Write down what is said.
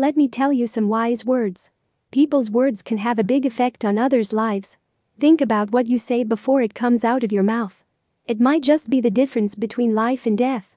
Let me tell you some wise words. People's words can have a big effect on others' lives. Think about what you say before it comes out of your mouth. It might just be the difference between life and death.